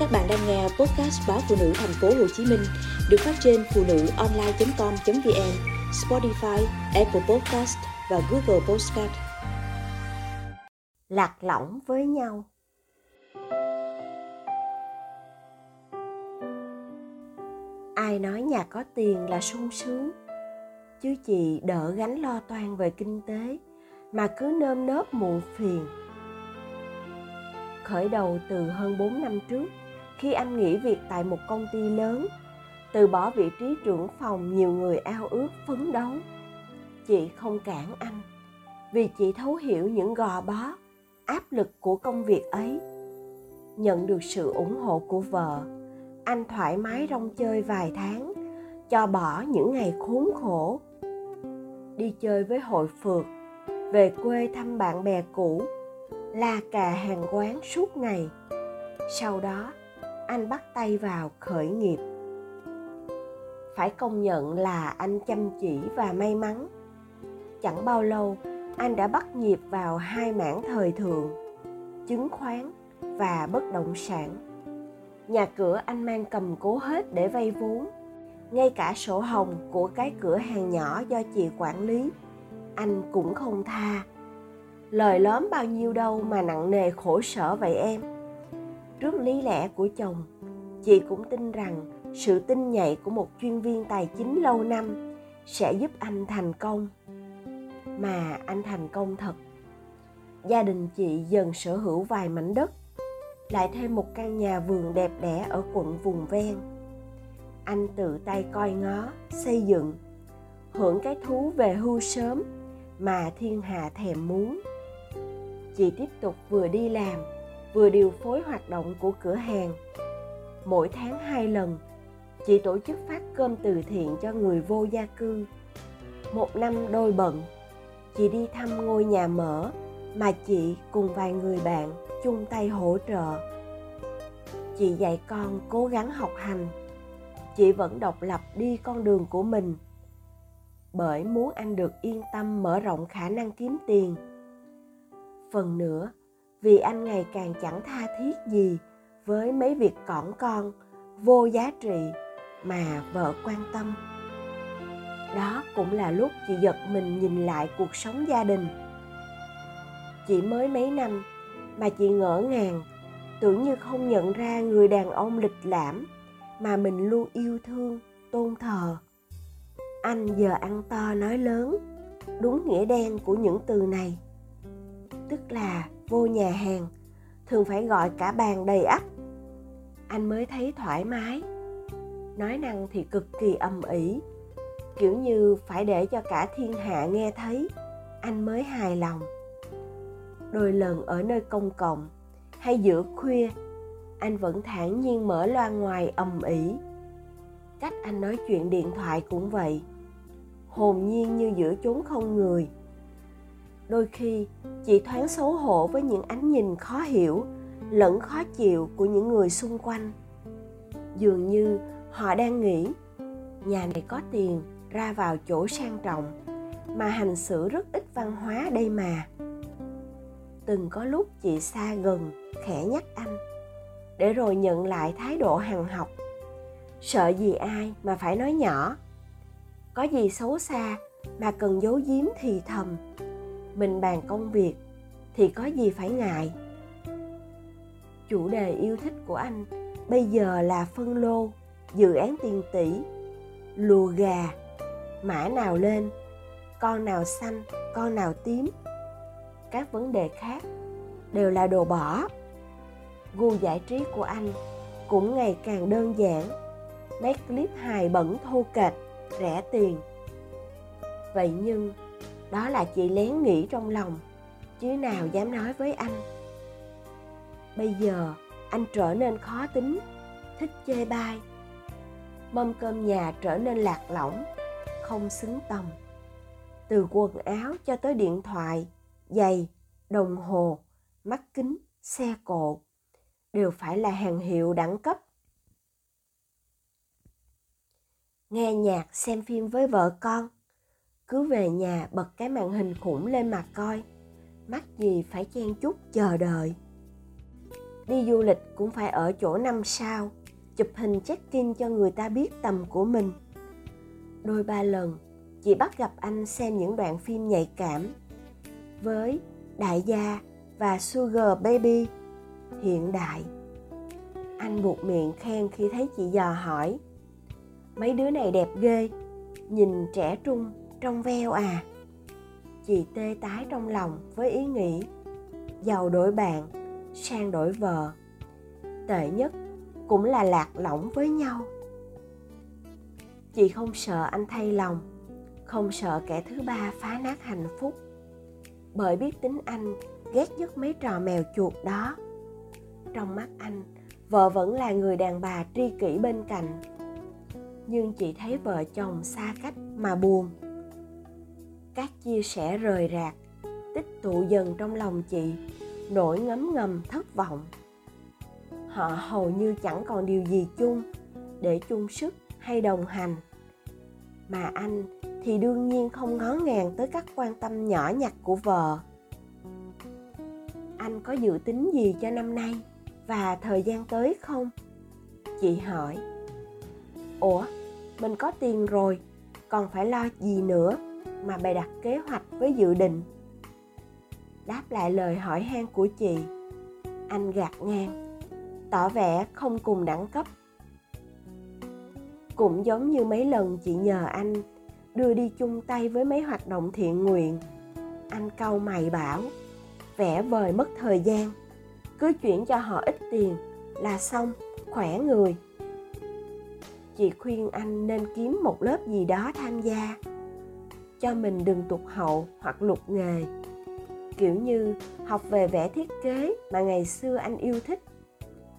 Các bạn đang nghe podcast báo phụ nữ thành phố Hồ Chí Minh được phát trên phụ nữ online.com.vn, Spotify, Apple Podcast và Google Podcast. Lạc lõng với nhau. Ai nói nhà có tiền là sung sướng, chứ chị đỡ gánh lo toan về kinh tế mà cứ nơm nớp muộn phiền khởi đầu từ hơn 4 năm trước khi anh nghỉ việc tại một công ty lớn. Từ bỏ vị trí trưởng phòng, nhiều người ao ước phấn đấu. Chị không cản anh, vì chị thấu hiểu những gò bó, áp lực của công việc ấy. Nhận được sự ủng hộ của vợ, anh thoải mái rong chơi vài tháng, cho bỏ những ngày khốn khổ. Đi chơi với hội phượt, về quê thăm bạn bè cũ, la cà hàng quán suốt ngày. Sau đó anh bắt tay vào khởi nghiệp. Phải công nhận là anh chăm chỉ và may mắn. Chẳng bao lâu, anh đã bắt nhịp vào hai mảng thời thượng, chứng khoán và bất động sản. Nhà cửa anh mang cầm cố hết để vay vốn. Ngay cả sổ hồng của cái cửa hàng nhỏ do chị quản lý, anh cũng không tha. Lời lớn bao nhiêu đâu mà nặng nề khổ sở vậy em? Trước lý lẽ của chồng, chị cũng tin rằng sự tinh nhạy của một chuyên viên tài chính lâu năm sẽ giúp anh thành công. Mà anh thành công thật. Gia đình chị dần sở hữu vài mảnh đất, lại thêm một căn nhà vườn đẹp đẽ ở quận vùng ven. Anh tự tay coi ngó, xây dựng, hưởng cái thú về hưu sớm mà thiên hạ thèm muốn. Chị tiếp tục vừa đi làm vừa điều phối hoạt động của cửa hàng. Mỗi tháng hai lần, chị tổ chức phát cơm từ thiện cho người vô gia cư. Một năm đôi bận, chị đi thăm ngôi nhà mở mà chị cùng vài người bạn chung tay hỗ trợ. Chị dạy con cố gắng học hành, chị vẫn độc lập đi con đường của mình. Bởi muốn anh được yên tâm mở rộng khả năng kiếm tiền. Phần nữa vì anh ngày càng chẳng tha thiết gì với mấy việc cỏn con, vô giá trị mà vợ quan tâm. Đó cũng là lúc chị giật mình nhìn lại cuộc sống gia đình. Chỉ mới mấy năm mà chị ngỡ ngàng, tưởng như không nhận ra người đàn ông lịch lãm mà mình luôn yêu thương, tôn thờ. Anh giờ ăn to nói lớn, đúng nghĩa đen của những từ này. Tức là vô nhà hàng, thường phải gọi cả bàn đầy ắp. Anh mới thấy thoải mái. Nói năng thì cực kỳ âm ỉ kiểu như phải để cho cả thiên hạ nghe thấy, anh mới hài lòng. Đôi lần ở nơi công cộng hay giữa khuya, anh vẫn thản nhiên mở loa ngoài ầm ĩ. Cách anh nói chuyện điện thoại cũng vậy. Hồn nhiên như giữa chốn không người đôi khi chị thoáng xấu hổ với những ánh nhìn khó hiểu, lẫn khó chịu của những người xung quanh. Dường như họ đang nghĩ, nhà này có tiền, ra vào chỗ sang trọng, mà hành xử rất ít văn hóa đây mà. Từng có lúc chị xa gần, khẽ nhắc anh, để rồi nhận lại thái độ hằng học. Sợ gì ai mà phải nói nhỏ. Có gì xấu xa mà cần giấu giếm thì thầm mình bàn công việc thì có gì phải ngại. Chủ đề yêu thích của anh bây giờ là phân lô, dự án tiền tỷ, lùa gà, mã nào lên, con nào xanh, con nào tím. Các vấn đề khác đều là đồ bỏ. Gu giải trí của anh cũng ngày càng đơn giản mấy clip hài bẩn thô kệch, rẻ tiền. Vậy nhưng đó là chị lén nghĩ trong lòng. Chứ nào dám nói với anh. Bây giờ, anh trở nên khó tính. Thích chê bai. Mâm cơm nhà trở nên lạc lõng, không xứng tầm. Từ quần áo cho tới điện thoại, giày, đồng hồ, mắt kính, xe cộ, đều phải là hàng hiệu đẳng cấp. Nghe nhạc, xem phim với vợ con cứ về nhà bật cái màn hình khủng lên mà coi. Mắc gì phải chen chút chờ đợi. Đi du lịch cũng phải ở chỗ năm sao, chụp hình check-in cho người ta biết tầm của mình. Đôi ba lần, chị bắt gặp anh xem những đoạn phim nhạy cảm với đại gia và sugar baby hiện đại. Anh buộc miệng khen khi thấy chị dò hỏi, mấy đứa này đẹp ghê, nhìn trẻ trung trong veo à. Chị tê tái trong lòng với ý nghĩ, giàu đổi bạn, sang đổi vợ. Tệ nhất cũng là lạc lõng với nhau. Chị không sợ anh thay lòng, không sợ kẻ thứ ba phá nát hạnh phúc. Bởi biết tính anh ghét nhất mấy trò mèo chuột đó. Trong mắt anh, vợ vẫn là người đàn bà tri kỷ bên cạnh. Nhưng chị thấy vợ chồng xa cách mà buồn các chia sẻ rời rạc, tích tụ dần trong lòng chị, nỗi ngấm ngầm, thất vọng. Họ hầu như chẳng còn điều gì chung để chung sức hay đồng hành. Mà anh thì đương nhiên không ngó ngàng tới các quan tâm nhỏ nhặt của vợ. Anh có dự tính gì cho năm nay và thời gian tới không? Chị hỏi. Ủa, mình có tiền rồi, còn phải lo gì nữa? Mà bày đặt kế hoạch với dự định. Đáp lại lời hỏi han của chị, anh gạt ngang, tỏ vẻ không cùng đẳng cấp. Cũng giống như mấy lần chị nhờ anh đưa đi chung tay với mấy hoạt động thiện nguyện, anh câu mày bảo vẽ vời mất thời gian, cứ chuyển cho họ ít tiền là xong, khỏe người. Chị khuyên anh nên kiếm một lớp gì đó tham gia cho mình đừng tụt hậu hoặc lục nghề. Kiểu như, học về vẽ thiết kế mà ngày xưa anh yêu thích,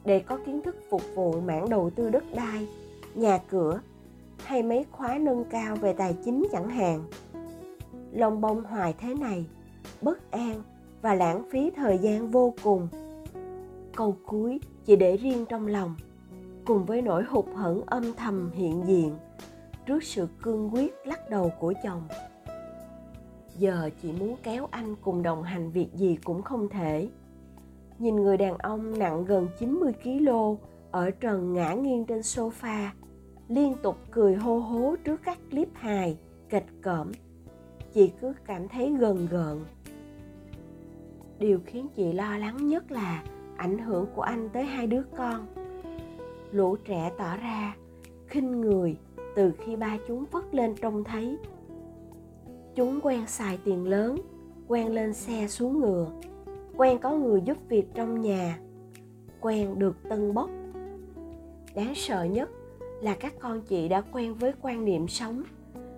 để có kiến thức phục vụ mảng đầu tư đất đai, nhà cửa, hay mấy khóa nâng cao về tài chính chẳng hạn. Lông bông hoài thế này, bất an và lãng phí thời gian vô cùng. Câu cuối chỉ để riêng trong lòng, cùng với nỗi hụt hẫng âm thầm hiện diện trước sự cương quyết lắc đầu của chồng giờ chị muốn kéo anh cùng đồng hành việc gì cũng không thể. Nhìn người đàn ông nặng gần 90 kg ở trần ngã nghiêng trên sofa, liên tục cười hô hố trước các clip hài, kịch cỡm chị cứ cảm thấy gần gợn. Điều khiến chị lo lắng nhất là ảnh hưởng của anh tới hai đứa con. Lũ trẻ tỏ ra khinh người từ khi ba chúng vất lên trông thấy chúng quen xài tiền lớn, quen lên xe xuống ngựa, quen có người giúp việc trong nhà, quen được tân bốc. Đáng sợ nhất là các con chị đã quen với quan niệm sống,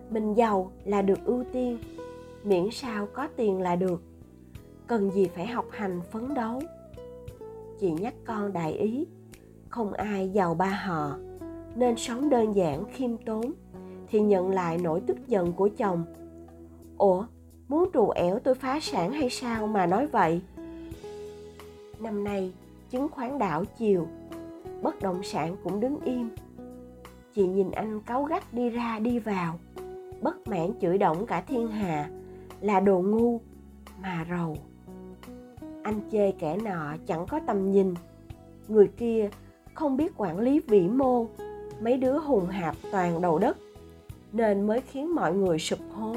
mình giàu là được ưu tiên, miễn sao có tiền là được. Cần gì phải học hành phấn đấu. Chị nhắc con đại ý, không ai giàu ba họ, nên sống đơn giản, khiêm tốn, thì nhận lại nỗi tức giận của chồng ủa, muốn trù ẻo tôi phá sản hay sao mà nói vậy? Năm nay, chứng khoán đảo chiều, bất động sản cũng đứng im. Chị nhìn anh cáu gắt đi ra đi vào, bất mãn chửi động cả thiên hạ, là đồ ngu mà rầu. Anh chê kẻ nọ chẳng có tầm nhìn. Người kia không biết quản lý vĩ mô, mấy đứa hùng hạp toàn đầu đất, nên mới khiến mọi người sụp hố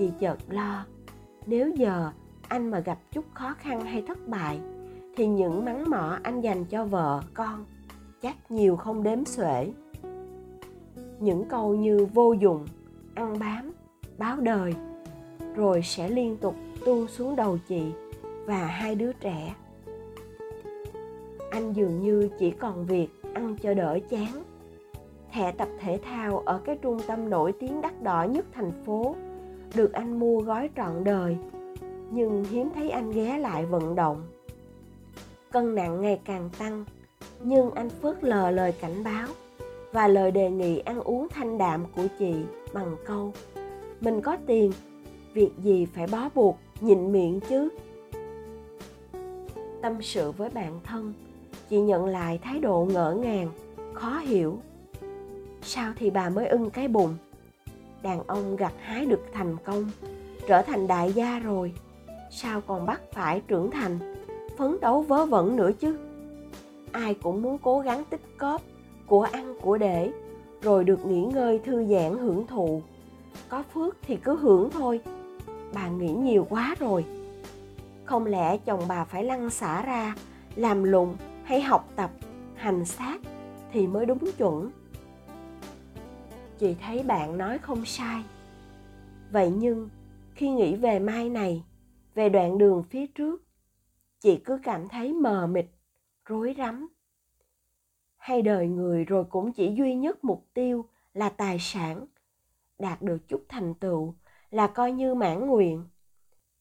chị chợt lo. Nếu giờ anh mà gặp chút khó khăn hay thất bại, thì những mắng mỏ anh dành cho vợ, con chắc nhiều không đếm xuể. Những câu như vô dụng, ăn bám, báo đời, rồi sẽ liên tục tuôn xuống đầu chị và hai đứa trẻ. Anh dường như chỉ còn việc ăn cho đỡ chán. Thẻ tập thể thao ở cái trung tâm nổi tiếng đắt đỏ nhất thành phố được anh mua gói trọn đời, nhưng hiếm thấy anh ghé lại vận động. Cân nặng ngày càng tăng, nhưng anh phớt lờ lời cảnh báo và lời đề nghị ăn uống thanh đạm của chị bằng câu, mình có tiền, việc gì phải bó buộc, nhịn miệng chứ. Tâm sự với bạn thân, chị nhận lại thái độ ngỡ ngàng, khó hiểu. Sao thì bà mới ưng cái bụng? Đàn ông gặt hái được thành công, trở thành đại gia rồi. Sao còn bắt phải trưởng thành, phấn đấu vớ vẩn nữa chứ? Ai cũng muốn cố gắng tích cóp của ăn của để, rồi được nghỉ ngơi thư giãn hưởng thụ. Có phước thì cứ hưởng thôi. Bà nghĩ nhiều quá rồi. Không lẽ chồng bà phải lăn xả ra, làm lụng hay học tập, hành xác thì mới đúng chuẩn? Chị thấy bạn nói không sai. Vậy nhưng, khi nghĩ về mai này, về đoạn đường phía trước, chị cứ cảm thấy mờ mịt, rối rắm. Hay đời người rồi cũng chỉ duy nhất mục tiêu là tài sản, đạt được chút thành tựu là coi như mãn nguyện,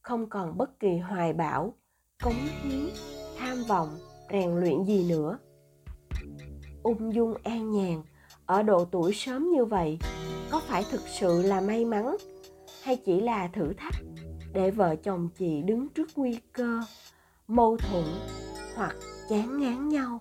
không còn bất kỳ hoài bão, cống hiến, tham vọng, rèn luyện gì nữa. Ung dung an nhàn ở độ tuổi sớm như vậy, có phải thực sự là may mắn hay chỉ là thử thách để vợ chồng chị đứng trước nguy cơ, mâu thuẫn hoặc chán ngán nhau?